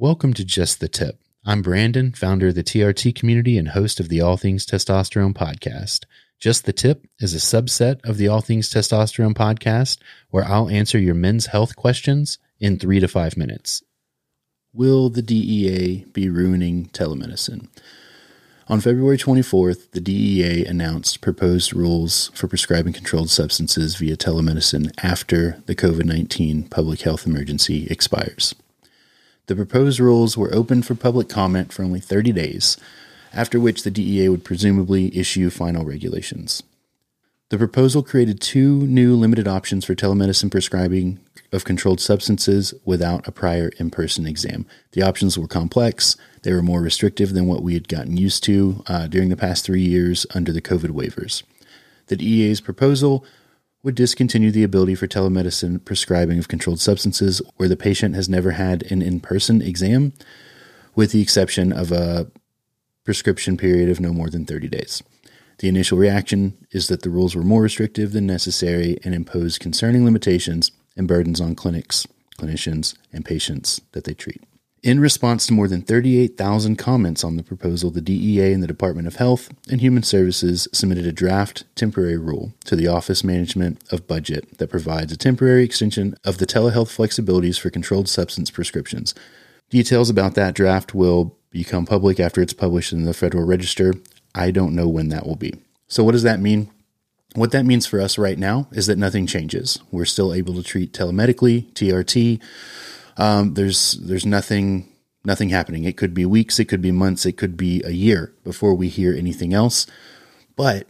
Welcome to Just the Tip. I'm Brandon, founder of the TRT community and host of the All Things Testosterone podcast. Just the Tip is a subset of the All Things Testosterone podcast where I'll answer your men's health questions in three to five minutes. Will the DEA be ruining telemedicine? On February 24th, the DEA announced proposed rules for prescribing controlled substances via telemedicine after the COVID 19 public health emergency expires. The proposed rules were open for public comment for only 30 days, after which the DEA would presumably issue final regulations. The proposal created two new limited options for telemedicine prescribing of controlled substances without a prior in person exam. The options were complex, they were more restrictive than what we had gotten used to uh, during the past three years under the COVID waivers. The DEA's proposal would discontinue the ability for telemedicine prescribing of controlled substances where the patient has never had an in person exam, with the exception of a prescription period of no more than 30 days. The initial reaction is that the rules were more restrictive than necessary and imposed concerning limitations and burdens on clinics, clinicians, and patients that they treat. In response to more than 38,000 comments on the proposal, the DEA and the Department of Health and Human Services submitted a draft temporary rule to the Office Management of Budget that provides a temporary extension of the telehealth flexibilities for controlled substance prescriptions. Details about that draft will become public after it's published in the Federal Register. I don't know when that will be. So, what does that mean? What that means for us right now is that nothing changes. We're still able to treat telemedically, TRT. Um, there's there's nothing nothing happening. It could be weeks, it could be months, it could be a year before we hear anything else. But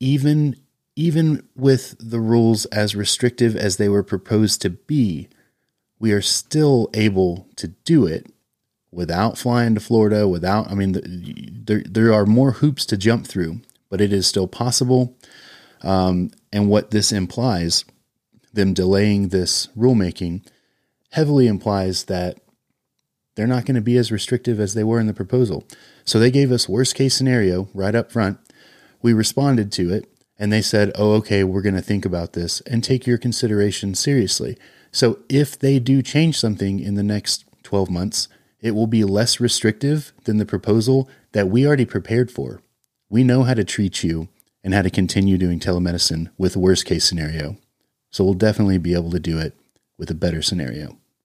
even even with the rules as restrictive as they were proposed to be, we are still able to do it without flying to Florida, without, I mean, there, there are more hoops to jump through, but it is still possible. Um, and what this implies, them delaying this rulemaking, heavily implies that they're not going to be as restrictive as they were in the proposal. So they gave us worst case scenario right up front. We responded to it and they said, "Oh, okay, we're going to think about this and take your consideration seriously." So if they do change something in the next 12 months, it will be less restrictive than the proposal that we already prepared for. We know how to treat you and how to continue doing telemedicine with worst case scenario. So we'll definitely be able to do it with a better scenario.